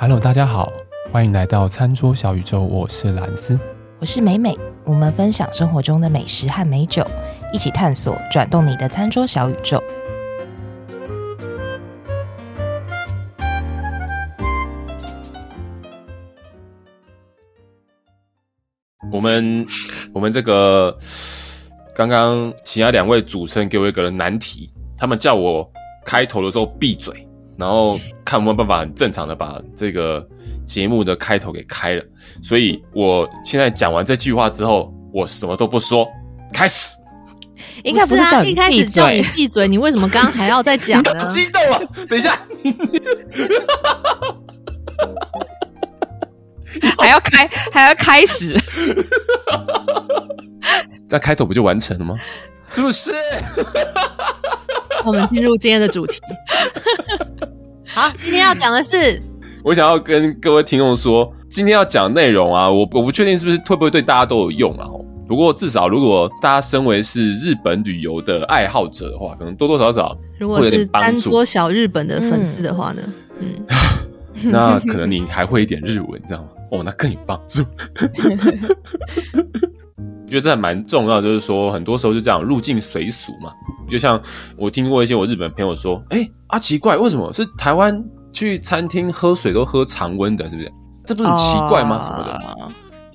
Hello，大家好，欢迎来到餐桌小宇宙，我是兰斯，我是美美，我们分享生活中的美食和美酒，一起探索转动你的餐桌小宇宙。我们我们这个刚刚其他两位主持人给我一个难题，他们叫我开头的时候闭嘴。然后看有没有办法很正常的把这个节目的开头给开了，所以我现在讲完这句话之后，我什么都不说，开始。应该不是叫你闭嘴，一开始叫你闭嘴，你为什么刚刚还要再讲呢？激动啊！等一下，还要开还要开始，在开头不就完成了吗？是不是？我们进入今天的主题。好，今天要讲的是，我想要跟各位听众说，今天要讲的内容啊，我我不确定是不是会不会对大家都有用啊。不过至少如果大家身为是日本旅游的爱好者的话，可能多多少少如果是单桌小日本的粉丝的话呢，嗯，嗯 那可能你还会一点日文，知道吗？哦，那更有帮助。我觉得这还蛮重要，就是说很多时候就这样入境随俗嘛。就像我听过一些我日本朋友说，哎、欸、啊奇怪，为什么是台湾去餐厅喝水都喝常温的，是不是？这不是很奇怪吗？什么的？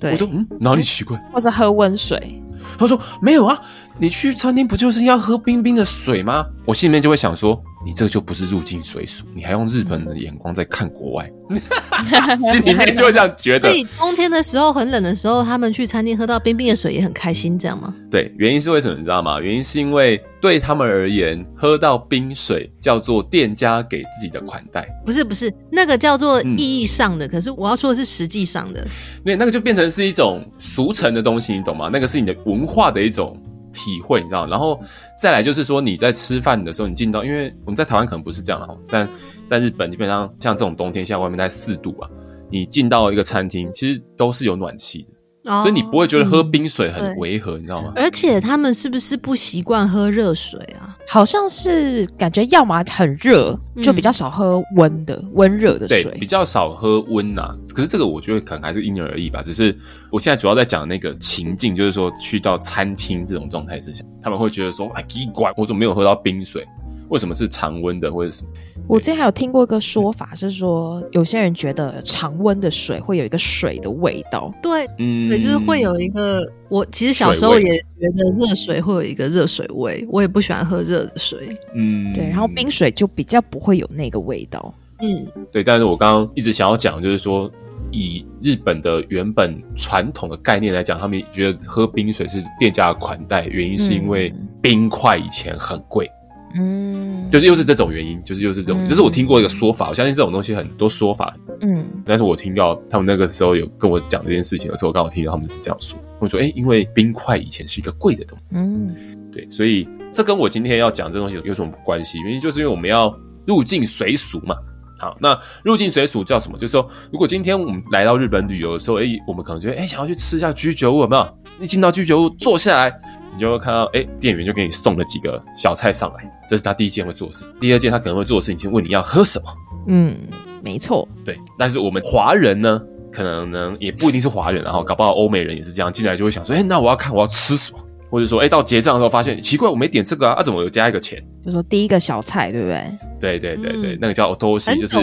对，我说嗯，哪里奇怪？或者喝温水？他说没有啊，你去餐厅不就是要喝冰冰的水吗？我心里面就会想说。你这个就不是入境随俗，你还用日本的眼光在看国外，心里面就会这样觉得。所以冬天的时候很冷的时候，他们去餐厅喝到冰冰的水也很开心，这样吗？对，原因是为什么你知道吗？原因是因为对他们而言，喝到冰水叫做店家给自己的款待。不是不是，那个叫做意义上的，嗯、可是我要说的是实际上的。对，那个就变成是一种俗成的东西，你懂吗？那个是你的文化的一种。体会，你知道，然后再来就是说，你在吃饭的时候，你进到，因为我们在台湾可能不是这样的哈，但在日本基本上像这种冬天，现在外面在四度啊，你进到一个餐厅，其实都是有暖气的。Oh, 所以你不会觉得喝冰水很违和，嗯、你知道吗？而且他们是不是不习惯喝热水啊？好像是感觉要么很热，就比较少喝温的温热的水，对，比较少喝温啊。可是这个我觉得可能还是因人而异吧。只是我现在主要在讲那个情境，就是说去到餐厅这种状态之下，他们会觉得说，哎，奇怪，我怎么没有喝到冰水？为什么是常温的，或者什么？我之前还有听过一个说法，是说有些人觉得常温的水会有一个水的味道。对，嗯，对，就是会有一个。我其实小时候也觉得热水会有一个热水味，我也不喜欢喝热的水。嗯，对，然后冰水就比较不会有那个味道。嗯，对。但是我刚刚一直想要讲，就是说以日本的原本传统的概念来讲，他们觉得喝冰水是店家的款待，原因是因为冰块以前很贵。嗯，就是又是这种原因，就是又是这种，就、嗯、是我听过一个说法，我相信这种东西很多说法，嗯，但是我听到他们那个时候有跟我讲这件事情的时候，我刚好听到他们是这样说，我说，哎、欸，因为冰块以前是一个贵的东西，嗯，对，所以这跟我今天要讲这东西有什么关系？原因就是因为我们要入境随俗嘛。好，那入境随俗叫什么？就是说，如果今天我们来到日本旅游的时候，哎、欸，我们可能觉得，哎、欸，想要去吃一下居酒屋，有没有？一进到居酒屋坐下来。你就会看到，哎、欸，店员就给你送了几个小菜上来，这是他第一件会做的事。第二件他可能会做的事情，先问你要喝什么。嗯，没错，对。但是我们华人呢，可能呢也不一定是华人，然后搞不好欧美人也是这样，进来就会想说，哎、欸，那我要看我要吃什么，或者说，哎、欸，到结账的时候发现奇怪，我没点这个啊，啊怎么有加一个钱？就说第一个小菜，对不对？对对对对，嗯、那个叫 otoshi，就是。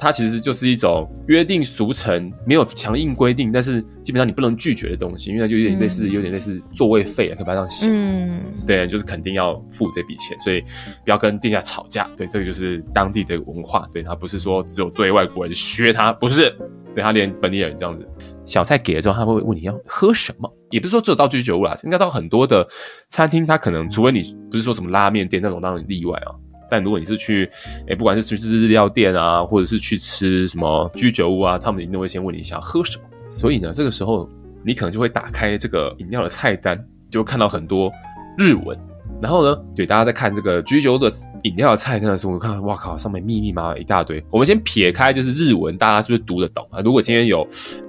它其实就是一种约定俗成，没有强硬规定，但是基本上你不能拒绝的东西，因为它就有点类似，嗯、有点类似座位费啊，可以把它这样写。嗯，对，就是肯定要付这笔钱，所以不要跟店家吵架。对，这个就是当地的文化。对，它不是说只有对外国人削它，不是，对他连本地人这样子。小菜给了之后，他会问你要喝什么，也不是说只有到居酒屋啦，应该到很多的餐厅，他可能除非你不是说什么拉面店那种，当然例外啊。但如果你是去，诶、不管是去日料店啊，或者是去吃什么居酒屋啊，他们一定会先问你想喝什么。所以呢，这个时候你可能就会打开这个饮料的菜单，就会看到很多日文。然后呢，对大家在看这个居酒屋的饮料的菜单的时候，我看，哇靠，上面密密麻麻一大堆。我们先撇开就是日文，大家是不是读得懂啊？如果今天有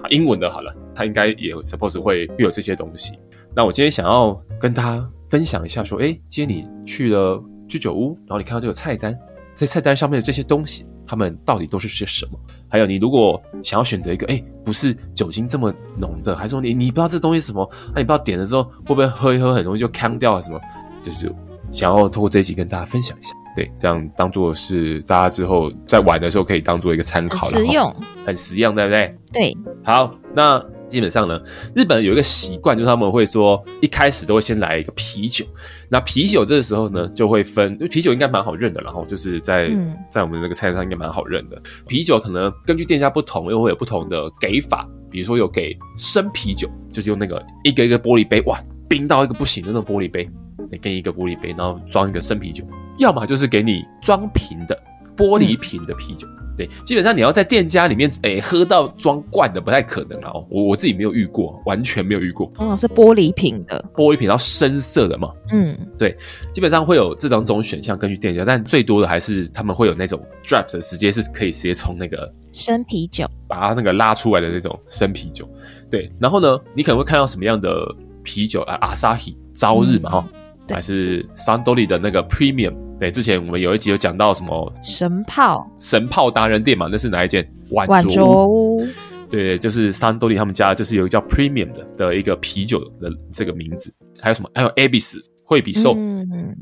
英文的，好了，他应该也 suppose 会会有这些东西。那我今天想要跟大家分享一下，说，诶、今天你去了。居酒屋，然后你看到这个菜单，在菜单上面的这些东西，它们到底都是些什么？还有，你如果想要选择一个，哎，不是酒精这么浓的，还是说你你不知道这东西什么，那、啊、你不知道点了之后会不会喝一喝很容易就呛掉了什么？就是想要通过这一集跟大家分享一下，对，这样当做是大家之后在玩的时候可以当做一个参考，实用，很实用，对不对？对，好，那。基本上呢，日本有一个习惯，就是他们会说一开始都会先来一个啤酒。那啤酒这个时候呢，就会分，因为啤酒应该蛮好认的，然后就是在、嗯、在我们那个菜单上应该蛮好认的。啤酒可能根据店家不同，又会有不同的给法。比如说有给生啤酒，就是用那个一个一个玻璃杯，哇，冰到一个不行的那种玻璃杯，你给一个玻璃杯，然后装一个生啤酒。要么就是给你装瓶的玻璃瓶的啤酒。嗯对，基本上你要在店家里面，哎，喝到装罐的不太可能了哦。我我自己没有遇过，完全没有遇过。通常是玻璃瓶的，玻璃瓶，然后深色的嘛。嗯，对，基本上会有这两种选项，根据店家，但最多的还是他们会有那种 draft，直接是可以直接从那个生啤酒把它那个拉出来的那种生啤酒。对，然后呢，你可能会看到什么样的啤酒啊？Asahi 朝日嘛，哈、嗯。还是 Suntory 的那个 Premium，对，之前我们有一集有讲到什么神炮。神炮达人店嘛，那是哪一间？晚卓屋，对，就是 Suntory 他们家就是有一个叫 Premium 的的一个啤酒的这个名字，还有什么？还有 Abyss 惠比寿，嗯。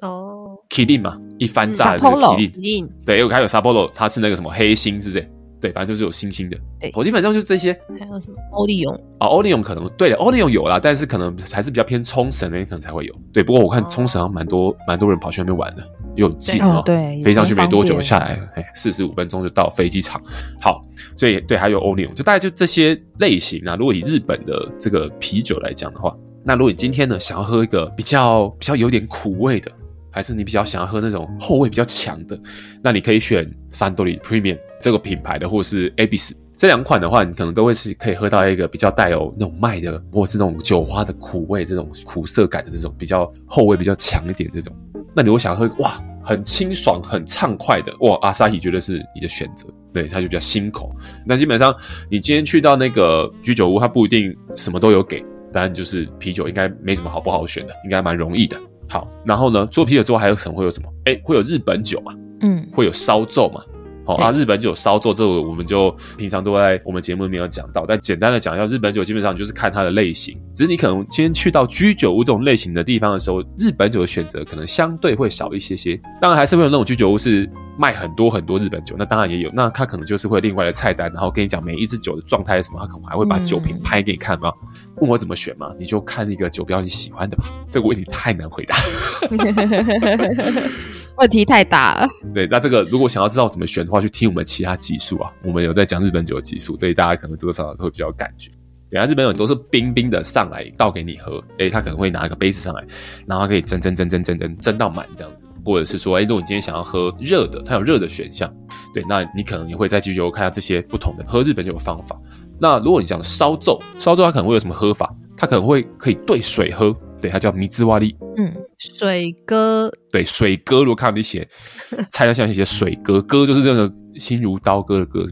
哦，Kilin 嘛，一番炸的 Kilin，对，有还有 Sapporo，它是那个什么黑心，是不是？对，反正就是有星星的。对，我基本上就这些。还有什么欧利永啊？欧利永可能对的，欧利永有啦，但是可能还是比较偏冲绳那边可能才会有。对，不过我看冲绳蛮多蛮、哦、多人跑去那边玩的，又近哦。对，飞上去没多久下来，哎，四十五分钟就到飞机场。好，所以对，还有欧利永，就大概就这些类型啊。如果以日本的这个啤酒来讲的话，那如果你今天呢想要喝一个比较比较有点苦味的。还是你比较想要喝那种后味比较强的，那你可以选 Suntory Premium 这个品牌的，或是 Abyss 这两款的话，你可能都会是可以喝到一个比较带有那种麦的，或是那种酒花的苦味，这种苦涩感的这种比较后味比较强一点这种。那你如果想喝哇，很清爽、很畅快的哇阿萨奇绝对是你的选择，对，它就比较新口。那基本上你今天去到那个居酒屋，它不一定什么都有给，当然就是啤酒应该没什么好不好选的，应该蛮容易的。好，然后呢，做啤酒之后还有可能会有什么？哎，会有日本酒嘛？嗯，会有烧酎嘛？好那，日本酒烧作这个我们就平常都在我们节目里面有讲到，但简单的讲一下，日本酒基本上就是看它的类型，只是你可能今天去到居酒屋这种类型的地方的时候，日本酒的选择可能相对会少一些些。当然还是会有那种居酒屋是卖很多很多日本酒，那当然也有，那他可能就是会另外的菜单，然后跟你讲每一支酒的状态是什么，他可能还会把酒瓶拍给你看嘛。问我怎么选嘛，你就看一个酒标你喜欢的吧。这个问题太难回答。问题太大了。对，那这个如果想要知道怎么选的话，去听我们其他集数啊，我们有在讲日本酒的集数，对大家可能多多少少都会比较有感觉。等下日本酒都是冰冰的上来倒给你喝，诶，他可能会拿一个杯子上来，然后可以蒸蒸蒸蒸蒸蒸蒸到满这样子，或者是说，诶，如果你今天想要喝热的，它有热的选项，对，那你可能也会再继续看到这些不同的喝日本酒的方法。那如果你想烧酎，烧酎它可能会有什么喝法？它可能会可以兑水喝。对，它叫米兹瓦利，嗯，水哥，对，水哥。如果看到你写，菜单上写水哥，哥就是这个心如刀割的割，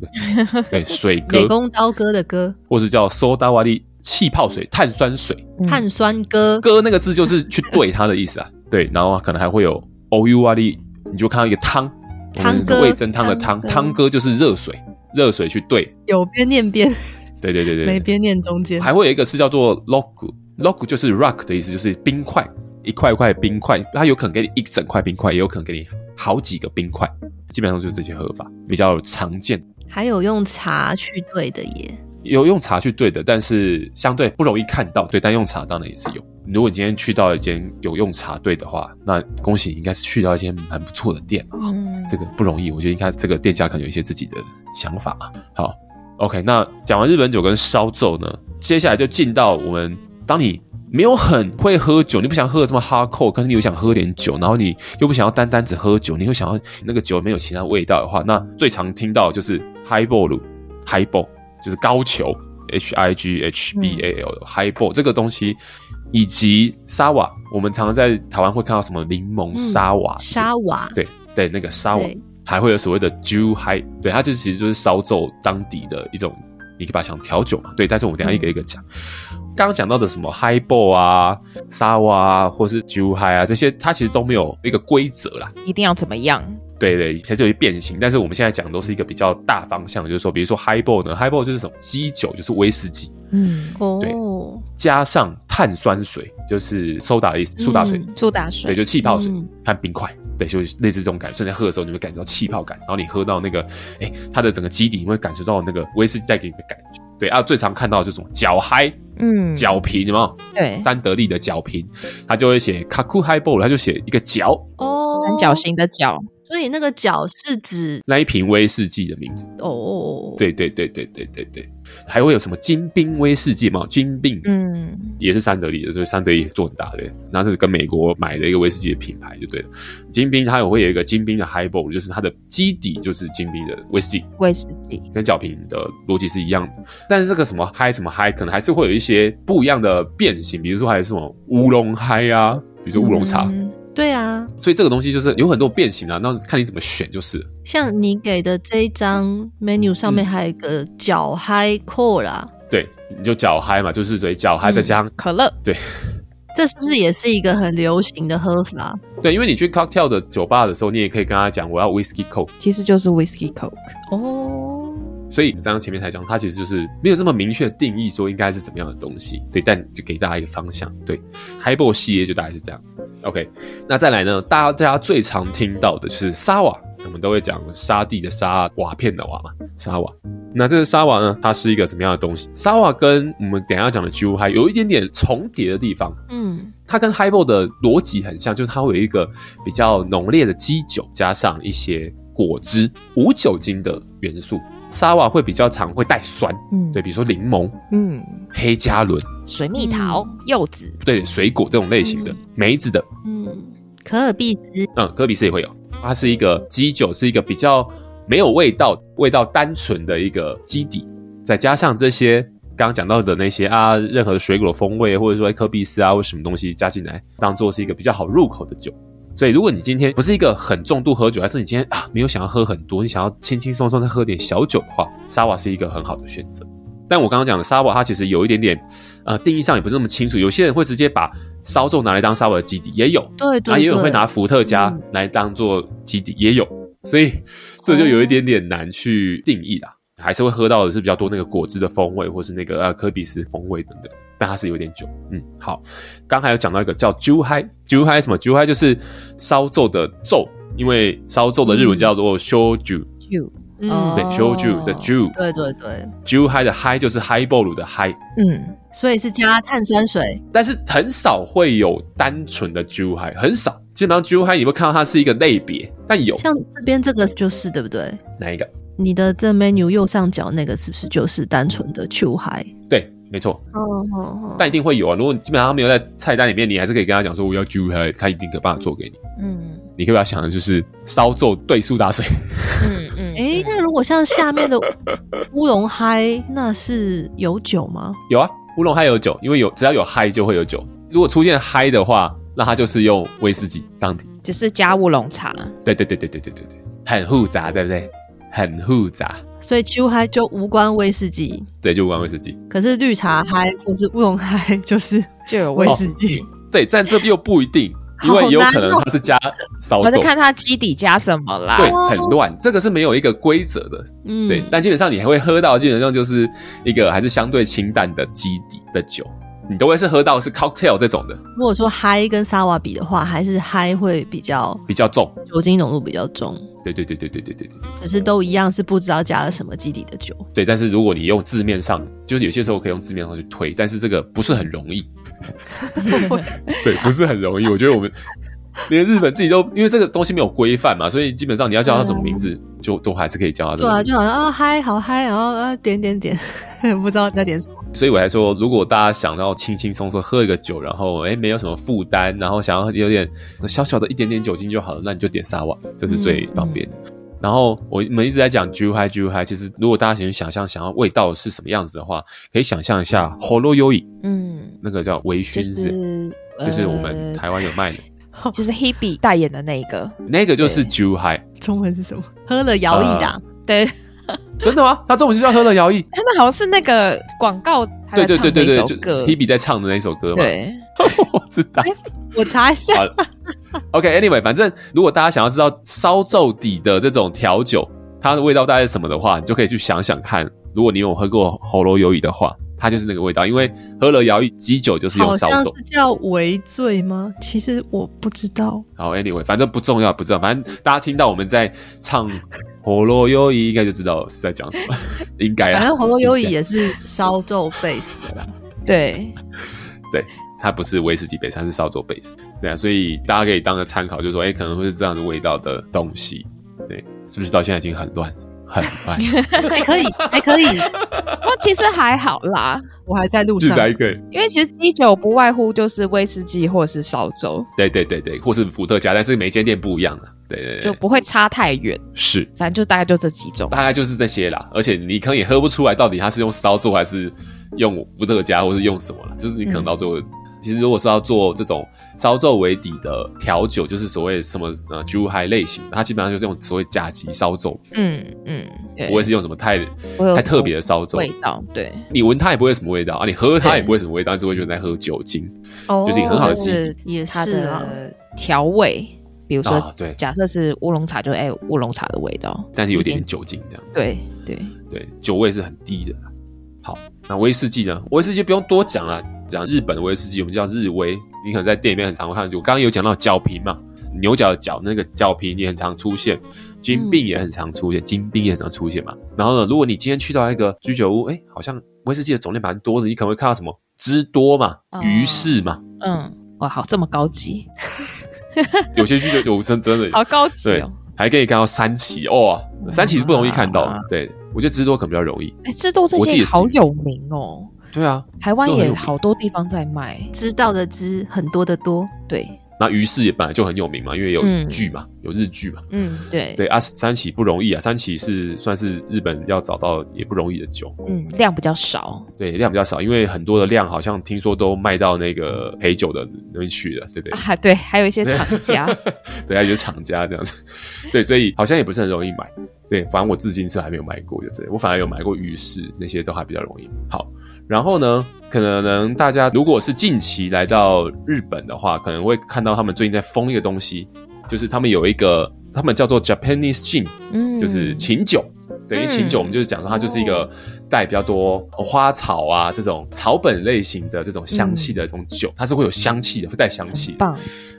对，水哥，美工刀割的割，或是叫苏达瓦利气泡水，碳酸水，碳酸哥。哥那个字就是去兑它的意思啊。对，然后可能还会有 o u 瓦利，你就看到一个汤，汤哥，味增汤的汤，汤哥就是热水，热水去兑，有边念边，对对对对，没边念中间，还会有一个是叫做 lock。Log 就是 rock 的意思，就是冰块，一块一块冰块，它有可能给你一整块冰块，也有可能给你好几个冰块，基本上就是这些喝法比较常见。还有用茶去兑的耶，有用茶去兑的，但是相对不容易看到。对，但用茶当然也是有。如果你今天去到一间有用茶兑的话，那恭喜你应该是去到一间蛮不错的店。嗯，这个不容易，我觉得应该这个店家可能有一些自己的想法嘛。好，OK，那讲完日本酒跟烧酎呢，接下来就进到我们。当你没有很会喝酒，你不想喝的这么 hardcore，可是你又想喝点酒，然后你又不想要单单只喝酒，你又想要那个酒没有其他味道的话，那最常听到的就是 highball，highball 就是高球，h i g h b a l，highball 这个东西，以及沙瓦，我们常常在台湾会看到什么柠檬沙瓦，沙瓦，对对，那个沙瓦，还会有所谓的 Ju High，对，它这其实就是烧酎当地的一种，你可以把它想调酒嘛，对，但是我们等一下一个一个讲。刚刚讲到的什么 highball 啊、沙瓦啊，或是酒嗨啊，这些它其实都没有一个规则啦。一定要怎么样？对对，才是有一变形。但是我们现在讲的都是一个比较大方向，就是说，比如说 Highball 呢，Highball 就是什么基酒，就是威士忌。嗯，对哦，加上碳酸水，就是苏打的意思，苏打水，苏打水，对，就气泡水嗯和冰块，对，就是类似这种感觉。所以在喝的时候，你会感觉到气泡感，然后你喝到那个，哎，它的整个基底，你会感受到那个威士忌带给你的感觉。对啊，最常看到的这种脚嗨，嗯，角瓶有没有？对，三得利的角平，他就会写 Kaku Highball，他就写一个角，哦，三角形的角。所以那个角是指那一瓶威士忌的名字。哦。哦哦，对对对对对对对，还会有什么金冰威士忌嘛？金冰，嗯，也是三得利的，所以三得利做很大的，然后是跟美国买的一个威士忌的品牌就对了。金冰它也会有一个金冰的 Highball，就是它的基底就是金冰的威士忌，威士忌。跟角瓶的逻辑是一样的，但是这个什么嗨什么嗨，可能还是会有一些不一样的变形，比如说还有什么乌龙嗨啊，比如说乌龙茶。嗯对啊，所以这个东西就是有很多变形啊，那看你怎么选就是。像你给的这一张 menu 上面还有一个脚嗨 core 啦，对，你就脚嗨嘛，就是所以角嗨再加上、嗯、可乐，对，这是不是也是一个很流行的喝法？对，因为你去 cocktail 的酒吧的时候，你也可以跟他讲我要 whiskey coke，其实就是 whiskey coke 哦。所以你刚刚前面才讲，它其实就是没有这么明确的定义，说应该是怎么样的东西。对，但就给大家一个方向。对，Highball 系列就大概是这样子。OK，那再来呢？大家最常听到的就是沙瓦，我们都会讲沙地的沙，瓦片的瓦嘛，沙瓦。那这个沙瓦呢，它是一个什么样的东西？沙瓦跟我们等一下讲的 Juhai 有一点点重叠的地方。嗯，它跟 Highball 的逻辑很像，就是它会有一个比较浓烈的基酒，加上一些果汁、无酒精的元素。沙瓦会比较常会带酸，嗯，对，比如说柠檬，嗯，黑加仑、水蜜桃、嗯、柚子，对，水果这种类型的，嗯、梅子的，嗯，可尔必思，嗯，可尔必思也会有，它是一个基酒，是一个比较没有味道、味道单纯的一个基底，再加上这些刚刚讲到的那些啊，任何的水果的风味，或者说可尔必思啊，或什么东西加进来，当做是一个比较好入口的酒。所以，如果你今天不是一个很重度喝酒，还是你今天啊没有想要喝很多，你想要轻轻松松再喝点小酒的话，沙瓦是一个很好的选择。但我刚刚讲的沙瓦，它其实有一点点，呃，定义上也不是那么清楚。有些人会直接把烧酎拿来当沙瓦的基底，也有，对对，对，啊，也有人会拿伏特加来当做基底，也有。所以这就有一点点难去定义啦。还是会喝到的是比较多那个果汁的风味，或是那个呃科比斯风味等等，但它是有点酒。嗯，好，刚还有讲到一个叫 Juhai，Juhai 什么？Juhai 就是烧酎的酎，因为烧酎的日文叫做 Shoju，嗯，对，Shoju 的 Ju，对对对，Juhai 的 Hi 就是 Highball 的 Hi，嗯，所以是加碳酸水，但是很少会有单纯的 Juhai，很少，基本上 Juhai 你会看到它是一个类别，但有，像这边这个就是对不对？哪一个？你的这 menu 右上角那个是不是就是单纯的 Juhai？对，没错。哦哦哦。但一定会有啊！如果你基本上他没有在菜单里面，你还是可以跟他讲说我要 Juhai，他一定有办法做给你。嗯。你可以把它想的就是烧酎兑苏打水。嗯嗯。哎、欸，那如果像下面的乌龙嗨，那是有酒吗？有啊，乌龙嗨有酒，因为有只要有嗨就会有酒。如果出现嗨的话，那它就是用威士忌当底，就是加乌龙茶。对对对对对对对对，很复杂，对不对？很复杂，所以 Juhai 就无关威士忌，对，就无关威士忌。可是绿茶嗨或是乌龙嗨，就是 就有威士忌。哦、对，但这又不一定，因为有可能它是加烧酎，我是看它基底加什么啦。对，很乱，这个是没有一个规则的。嗯，对，但基本上你还会喝到，基本上就是一个还是相对清淡的基底的酒。你都会是喝到是 cocktail 这种的。如果说嗨跟沙瓦比的话，还是嗨会比较比较重，酒精浓度比较重。对对对对对对对对。只是都一样是不知道加了什么基底的酒。对，但是如果你用字面上，就是有些时候可以用字面上去推，但是这个不是很容易。对，不是很容易。我觉得我们连日本自己都因为这个东西没有规范嘛，所以基本上你要叫他什么名字，嗯、就都还是可以叫他。对啊，就好像啊嗨好嗨，然后啊点点点，不知道在点什么。所以我还说，如果大家想要轻轻松松喝一个酒，然后哎没有什么负担，然后想要有点小小的一点点酒精就好了，那你就点沙瓦，这是最方便的。嗯、然后我们一直在讲 Juhai Juhai，其实如果大家想想象想要味道是什么样子的话，可以想象一下 Horoyoi，嗯，那个叫微醺是，是，就是我们台湾有卖的，呃、就是 Hebe 代言的那一个，那个就是 Juhai，中文是什么？喝了摇椅的、啊，对。真的吗？他中文就叫喝了摇椅。他们好像是那个广告，对对对对对，就 Hebe 在唱的那首歌嘛。对，我知道。我查一下。OK，Anyway，反正如果大家想要知道烧皱底的这种调酒，它的味道大概是什么的话，你就可以去想想看。如果你有喝过喉咙鱿鱼的话，它就是那个味道，因为喝了瑶鱼基酒就是用烧酎。是叫微醉吗？其实我不知道。好，Anyway，反正不重要，不重要。反正大家听到我们在唱喉咙鱿鱼，应该就知道是在讲什么，应该啊。反正喉咙鱿鱼也是烧酒 base 的啦。对，对，它不是威士忌 base，它是烧酒 base。对啊，所以大家可以当个参考，就是说，哎、欸，可能会是这样的味道的东西。对，是不是到现在已经很乱？很快，还可以，还可以。不过其实还好啦，我还在路上。因为其实基酒不外乎就是威士忌或是烧酒。对对对对，或是伏特加，但是每间店不一样的。对对对，就不会差太远。是，反正就大概就这几种，大概就是这些啦。而且你可能也喝不出来到底它是用烧做还是用伏特加，或是用什么了。就是你可能到最后。嗯其实，如果是要做这种烧皱为底的调酒，就是所谓什么呃酒嗨类型，它基本上就是用所谓甲级烧皱。嗯嗯，不会是用什么太太特别的烧皱味道。对，你闻它也不会有什么味道啊，你喝它也不会什么味道，只会觉得在喝酒精。哦，就是一个很好的基底，也是它的调味。比如说，对，假设是乌龙茶，就哎乌龙茶的味道，但是有点点酒精这样。对对对，酒味是很低的。好，那威士忌呢？威士忌不用多讲了。讲日本的威士忌，我们叫日威。你可能在店里面很常看，就我刚刚有讲到角瓶嘛，牛角的角那个角瓶也很常出现，金冰也很常出现，金冰也很常出现嘛。然后呢，如果你今天去到一个居酒屋，哎，好像威士忌的种类蛮多的，你可能会看到什么芝多嘛、鱼翅嘛，嗯，哇，好这么高级，有些居酒有真真的 好高级哦，还可以看到三旗哦，三旗是不容易看到的，对，我觉得芝多可能比较容易。哎，芝多这些好有名哦。对啊，台湾也好多地方在卖，知道的知很多的多。对，那于是也本来就很有名嘛，因为有剧嘛，嗯、有日剧嘛。嗯，对对啊，三旗不容易啊，三旗是算是日本要找到也不容易的酒。嗯，量比较少。对，量比较少，因为很多的量好像听说都卖到那个陪酒的那边去了，对不对？啊，对，还有一些厂家，对，还有一些厂家这样子，对，所以好像也不是很容易买。对，反正我至今是还没有买过，就这，我反而有买过于是，那些都还比较容易。好。然后呢，可能大家如果是近期来到日本的话，可能会看到他们最近在封一个东西，就是他们有一个，他们叫做 Japanese Gin，嗯，就是琴酒。等于琴酒我们就是讲说它就是一个带比较多花草啊这种草本类型的这种香气的这种酒，它是会有香气的，会带香气。棒。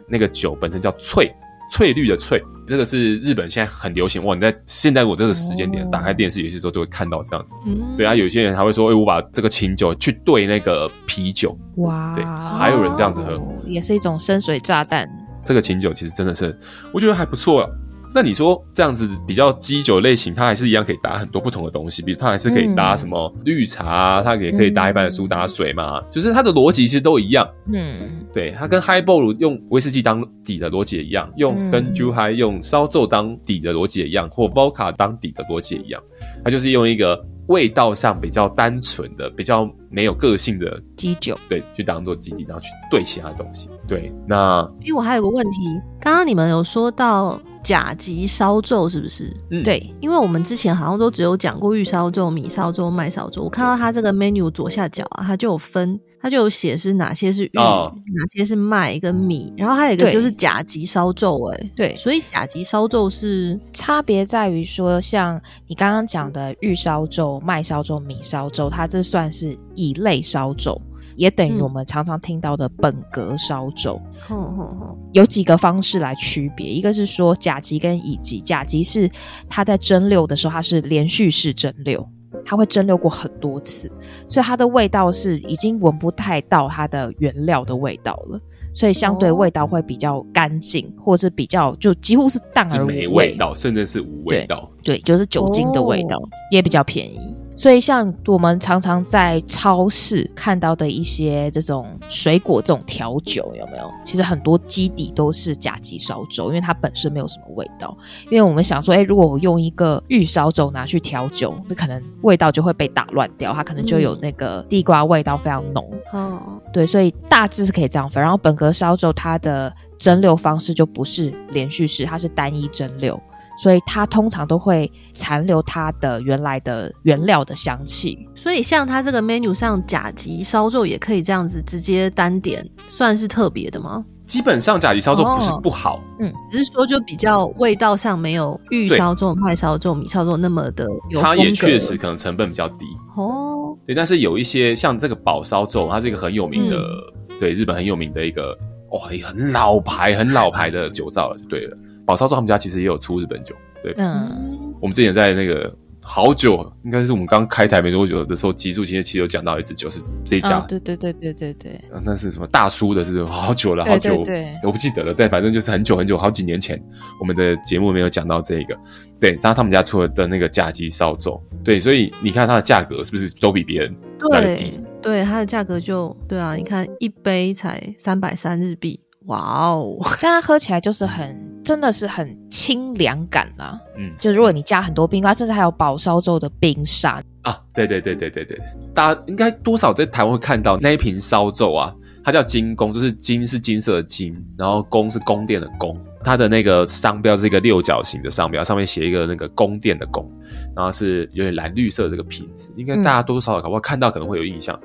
那个酒本身叫翠。翠绿的翠，这个是日本现在很流行哇！你在现在我这个时间点打开电视，有些时候就会看到这样子。嗯，对啊，有些人还会说：“哎，我把这个琴酒去兑那个啤酒。”哇，对，还有人这样子喝，也是一种深水炸弹。这个琴酒其实真的是，我觉得还不错了。那你说这样子比较基酒类型，它还是一样可以搭很多不同的东西，比如它还是可以搭什么绿茶啊，它也可以搭一般的苏打水嘛，嗯、就是它的逻辑其实都一样。嗯，对，它跟 Highball 用威士忌当底的逻辑也一样，用跟 Juhai 用烧酒当底的逻辑也一样，或 Vodka 当底的逻辑也一样，它就是用一个味道上比较单纯的、比较没有个性的基酒，对，去当做基底，然后去兑其他的东西。对，那因为我还有个问题，刚刚你们有说到。甲级烧酎是不是？嗯，对，因为我们之前好像都只有讲过玉烧酎、米烧酎、麦烧酎。我看到它这个 menu 左下角啊，它就有分，它就有写是哪些是玉，哦、哪些是麦跟米，然后还有一个就是甲级烧酎，哎，对，所以甲级烧酎是差别在于说，像你刚刚讲的玉烧酎、麦烧酎、米烧酎，它这算是乙类烧酎。也等于我们常常听到的本格烧酎，嗯、有几个方式来区别，一个是说甲级跟乙级，甲级是它在蒸馏的时候，它是连续式蒸馏，它会蒸馏过很多次，所以它的味道是已经闻不太到它的原料的味道了，所以相对味道会比较干净，哦、或者是比较就几乎是淡而无味，没味道，甚至是无味道，对，对，就是酒精的味道，哦、也比较便宜。所以，像我们常常在超市看到的一些这种水果这种调酒，有没有？其实很多基底都是甲基烧酒，因为它本身没有什么味道。因为我们想说，哎，如果我用一个玉烧酒拿去调酒，那可能味道就会被打乱掉，它可能就有那个地瓜味道非常浓。哦、嗯，对，所以大致是可以这样分。然后本格烧酒它的蒸馏方式就不是连续式，它是单一蒸馏。所以它通常都会残留它的原来的原料的香气。所以像它这个 menu 上甲级烧肉也可以这样子直接单点，算是特别的吗？基本上甲级烧肉不是不好，嗯，只是说就比较味道上没有玉烧肉、麦烧肉、米烧肉那么的有。它也确实可能成本比较低哦。对，但是有一些像这个宝烧肉，它是一个很有名的，嗯、对日本很有名的一个哇，很老牌、很老牌的酒造了，就对了。宝烧酎他们家其实也有出日本酒，对，嗯，我们之前在那个。好久，应该是我们刚开台没多久的时候，极速其实其实有讲到一支酒是这一家，哦，对对对对对对，啊，那是什么大叔的，是好久了，好久，对，对，对，我不记得了，但反正就是很久很久，好几年前，我们的节目没有讲到这个，对，然后他们家出了的那个甲级烧酒，对，所以你看它的价格是不是都比别人来得低？对，对，它的价格就对啊，你看一杯才三百三日币。哇哦！但它喝起来就是很，真的是很清凉感啊。嗯，就如果你加很多冰块，甚至还有宝烧粥的冰沙啊。对对对对对对，大家应该多少在台湾会看到那一瓶烧粥啊，它叫金宫，就是金是金色的金，然后宫是宫殿的宫，它的那个商标是一个六角形的商标，上面写一个那个宫殿的宫，然后是有点蓝绿色的这个瓶子，应该大家多多少少搞不好看到可能会有印象。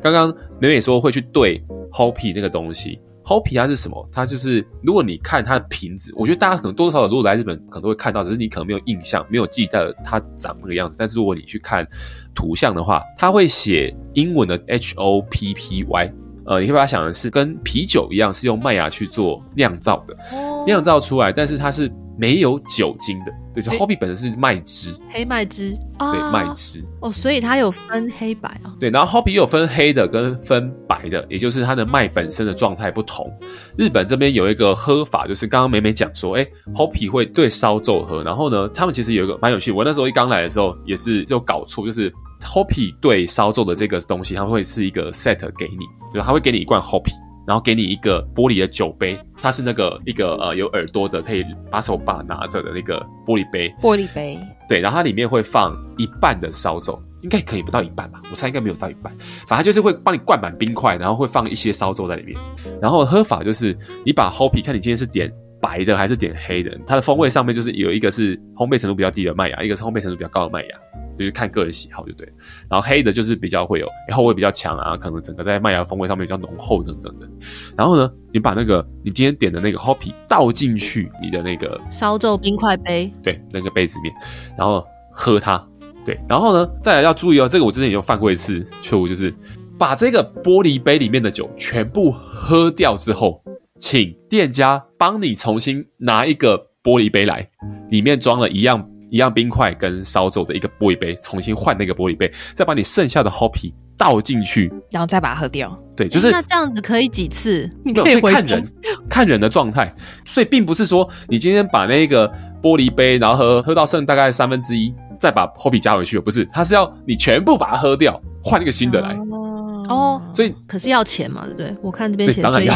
刚刚美美说会去对 Hoppy 那个东西。Hoppy 它是什么？它就是如果你看它的瓶子，我觉得大家可能多多少少如果来日本可能都会看到，只是你可能没有印象，没有记得它长那个样子。但是如果你去看图像的话，它会写英文的 H O P P Y，呃，你可以把它想的是跟啤酒一样，是用麦芽去做酿造的，酿造出来，但是它是没有酒精的。对，就 Hoppy 本身是麦汁，黑麦汁，对，麦汁哦，所以它有分黑白哦。对，然后 Hoppy 有分黑的跟分白的，也就是它的麦本身的状态不同。日本这边有一个喝法，就是刚刚美美讲说，哎，Hoppy 会对烧酎喝，然后呢，他们其实有一个蛮有趣。我那时候一刚来的时候也是就搞错，就是 Hoppy 对烧酎的这个东西，它会是一个 set 给你，就是它会给你一罐 Hoppy。然后给你一个玻璃的酒杯，它是那个一个呃有耳朵的，可以把手把拿着的那个玻璃杯。玻璃杯，对，然后它里面会放一半的烧酎，应该可以不到一半吧？我猜应该没有到一半，反正就是会帮你灌满冰块，然后会放一些烧酎在里面。然后喝法就是你把 Hoppy 看你今天是点白的还是点黑的，它的风味上面就是有一个是烘焙程度比较低的麦芽，一个是烘焙程度比较高的麦芽。就是看个人喜好就对，然后黑的就是比较会有后味比较强啊，可能整个在麦芽风味上面比较浓厚等等的。然后呢，你把那个你今天点的那个 Hoppy 倒进去你的那个烧皱冰块杯，对，那个杯子里面，然后喝它。对，然后呢，再来要注意哦，这个我之前也有犯过一次错误，就是把这个玻璃杯里面的酒全部喝掉之后，请店家帮你重新拿一个玻璃杯来，里面装了一样。一样冰块跟烧酎的一个玻璃杯，重新换那个玻璃杯，再把你剩下的 Hoppy 倒进去，然后再把它喝掉。对，就是那这样子可以几次？你可以看人，看人的状态。所以并不是说你今天把那个玻璃杯，然后喝喝到剩大概三分之一，再把 Hoppy 加回去，不是，它是要你全部把它喝掉，换一个新的来。哦，所以可是要钱嘛，对不对？我看这边写当然要。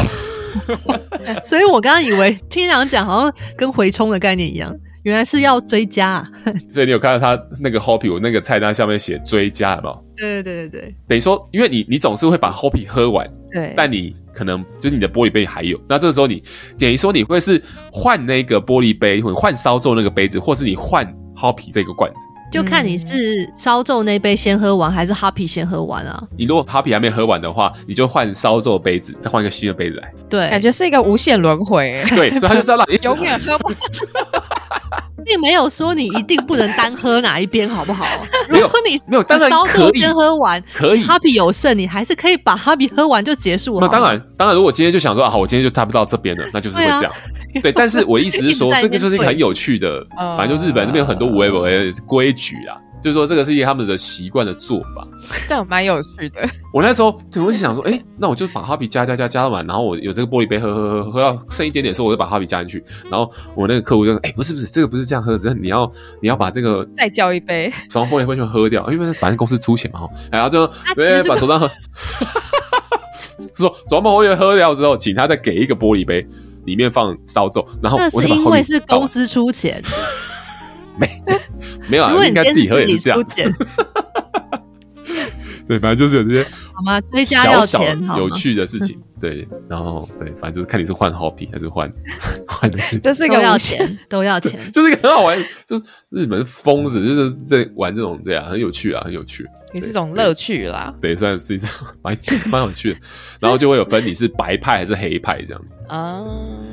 所以我刚刚以为听人讲好像跟回冲的概念一样。原来是要追加，啊，所以你有看到他那个 Hoppy，我那个菜单下面写追加有没有？对对对对，等于说，因为你你总是会把 Hoppy 喝完，对，但你可能就是你的玻璃杯还有，那这个时候你等于说你会是换那个玻璃杯，或者换烧皱那个杯子，或是你换 Hoppy 这个罐子。就看你是烧皱那杯先喝完，还是 Hoppy 先喝完啊？你如果 Hoppy 还没喝完的话，你就换烧皱杯子，再换一个新的杯子来。对，感觉是一个无限轮回。对，所以他就是要让你永远喝完，并没有说你一定不能单喝哪一边，好不好？如果你没有，当然可以先喝完，可以。Hoppy 有剩，你还是可以把 Hoppy 喝完就结束了。那当然，当然，如果今天就想说啊，好，我今天就差不到这边了，那就是会这样。对，但是我意思是说，这个就是一个很有趣的，反正就日本这边有很多无为不为规矩啊。就是说，这个是一个他们的习惯的做法，这样蛮有趣的。我那时候我就想说，哎、欸，那我就把 Hoppy 加加加加到满，然后我有这个玻璃杯喝喝喝喝到剩一点点的时候，我就把 Hoppy 加进去。然后我那个客户就说，哎、欸，不是不是，这个不是这样喝，只是你要你要把这个再叫一杯，手上玻璃杯全喝掉，因为反正公司出钱嘛，然后就对把手上喝，说手上把玻璃杯喝掉之后，请他再给一个玻璃杯，里面放烧酒，然后我是因为是公司出钱。没 没有啊，应该自己喝也是这样。对，反正就是有这些好吗？追加要钱，有趣的事情。对，然后对，反正就是看你是换 Hoppy 还是换换的。这是一个要钱，都要钱，就是一个很好玩，就日本疯子就是在玩这种这样，很有趣啊，很有趣。也是种乐趣啦。对，算是一种蛮蛮有趣的。然后就会有分你是白派还是黑派这样子啊。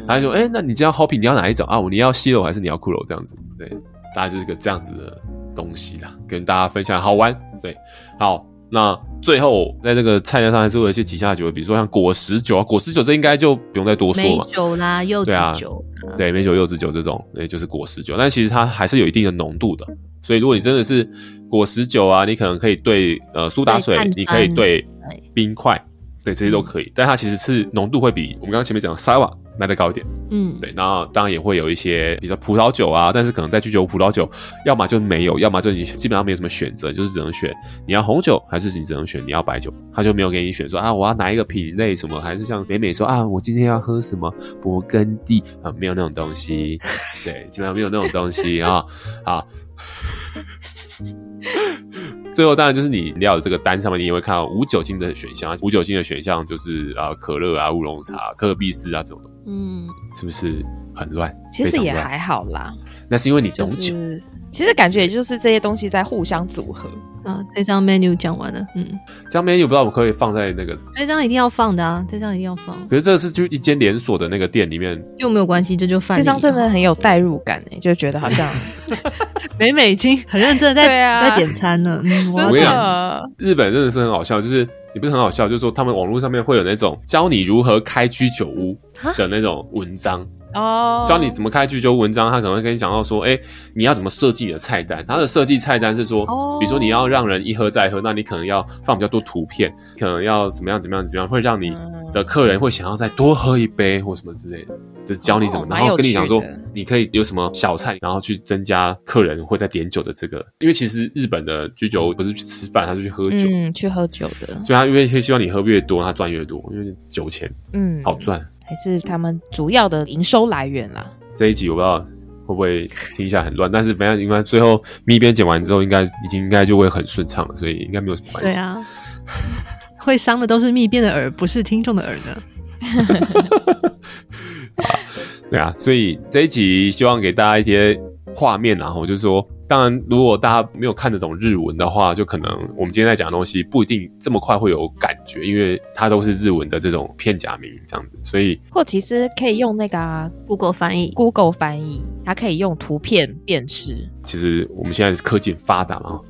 他就说：“哎、欸，那你这样 Hoppy 你要哪一种啊？你要西楼还是你要骷髅这样子？”对，大概就是个这样子的东西啦，跟大家分享好玩。对，好。那最后，在这个菜单上还是会有一些其他酒，比如说像果实酒啊，果实酒这应该就不用再多说了。梅酒啦，柚子酒，对，梅酒、柚子酒这种，也就是果实酒。但其实它还是有一定的浓度的，所以如果你真的是果实酒啊，你可能可以兑呃苏打水，你可以兑冰块，对，这些都可以。但它其实是浓度会比我们刚刚前面讲的沙瓦。来的高一点，嗯，对，然后当然也会有一些，比如说葡萄酒啊，但是可能在居酒屋葡萄酒，要么就没有，要么就你基本上没有什么选择，就是只能选你要红酒，还是你只能选你要白酒，他就没有给你选说啊，我要哪一个品类什么，还是像美美说啊，我今天要喝什么勃艮第啊，没有那种东西，对，基本上没有那种东西啊，好。最后当然就是你料的这个单上面，你也会看到无酒精的选项，无酒精的选项就是啊可乐啊乌龙茶、可可必思啊这种的，嗯，是不是很乱？其实也还好啦，那是因为你懂酒。就是其实感觉也就是这些东西在互相组合啊。这张 menu 讲完了，嗯，这张 menu 不知道我可以放在那个，这张一定要放的啊，这张一定要放。可是这是就一间连锁的那个店里面，又没有关系，这就放。这张真的很有代入感诶，就觉得好像 美美已经很认真的在、啊、在点餐了。嗯，我跟你讲，日本真的是很好笑，就是也不是很好笑，就是说他们网络上面会有那种教你如何开居酒屋的那种文章。哦，oh. 教你怎么开居酒屋文章，他可能会跟你讲到说，哎、欸，你要怎么设计你的菜单？他的设计菜单是说，oh. 比如说你要让人一喝再喝，那你可能要放比较多图片，可能要怎么样怎么样怎么样，会让你的客人会想要再多喝一杯或什么之类的，就是教你怎么，oh, 然后跟你讲说，你可以有什么小菜，然后去增加客人会再点酒的这个，因为其实日本的居酒屋不是去吃饭，他是去喝酒，嗯，去喝酒的，所以他因为希望你喝越多，他赚越多，因为酒钱，嗯，好赚。还是他们主要的营收来源啦。这一集我不知道会不会听起来很乱，但是没关系，因为最后咪边剪完之后，应该已经应该就会很顺畅了，所以应该没有什么关系。对啊，会伤的都是咪边的耳，不是听众的耳呢。对啊，所以这一集希望给大家一些画面，然后就是说。当然，如果大家没有看得懂日文的话，就可能我们今天在讲的东西不一定这么快会有感觉，因为它都是日文的这种片假名这样子，所以或其实可以用那个 Google 翻译，Google 翻译，它可以用图片辨识。其实我们现在科技很发达嘛。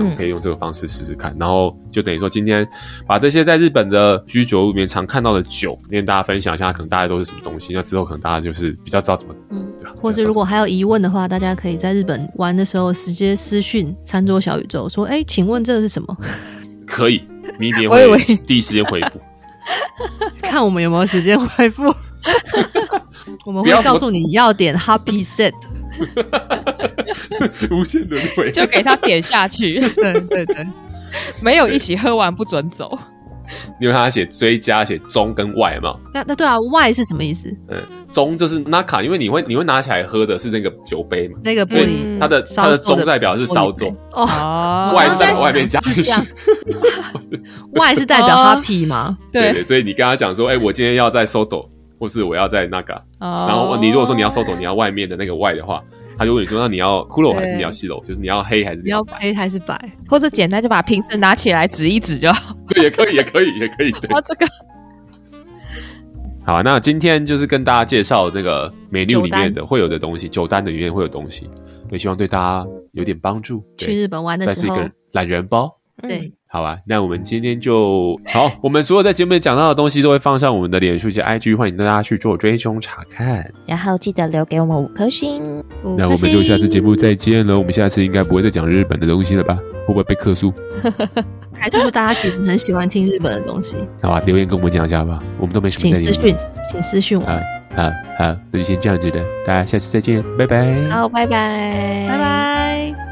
我们可以用这个方式试试看，嗯、然后就等于说今天把这些在日本的居酒屋里面常看到的酒跟大家分享一下，可能大家都是什么东西。那之后可能大家就是比较知道怎么，嗯，对吧？或者如果还有疑问的话，大家可以在日本玩的时候直接私讯餐桌小宇宙说：“哎，请问这个是什么？” 可以，明天会第一时间回复，看我们有没有时间回复。我们会告诉你要点 Happy Set。无限轮回，就给他点下去。对对对，没有一起喝完不准走。因为他写追加，写中跟外嘛。那那对啊，外是什么意思？嗯，中就是 Naka，因为你会你会拿起来喝的是那个酒杯嘛，那个玻璃，它的它的中代表是烧酒哦，外是代表外面加进去。外是代表 Happy 吗？对，所以你跟他讲说，哎，我今天要在 Soto，或是我要在那个，然后你如果说你要 Soto，你要外面的那个外的话。他就问你说：“那你要骷髅还是你要西楼？就是你要黑还是你要白？黑还是白？或者简单就把瓶子拿起来指一指就好。对，也可以，也可以，也可以。对，这个好啊。那今天就是跟大家介绍这个 menu 里面的会有的东西，酒单的里面会有东西，也希望对大家有点帮助。去日本玩的时候，是一个懒人包。对。好吧，那我们今天就好。我们所有在节目里讲到的东西都会放上我们的脸书及 IG，欢迎大家去做追踪查看。然后记得留给我们五颗星。那我们就下次节目再见了。我们下次应该不会再讲日本的东西了吧？会不会被克诉？还是说大家其实很喜欢听日本的东西？好吧，留言跟我们讲一下吧。我们都没什么。请私讯，请私讯我。好好好，那就先这样子的。大家下次再见，拜拜。好，拜拜，拜拜。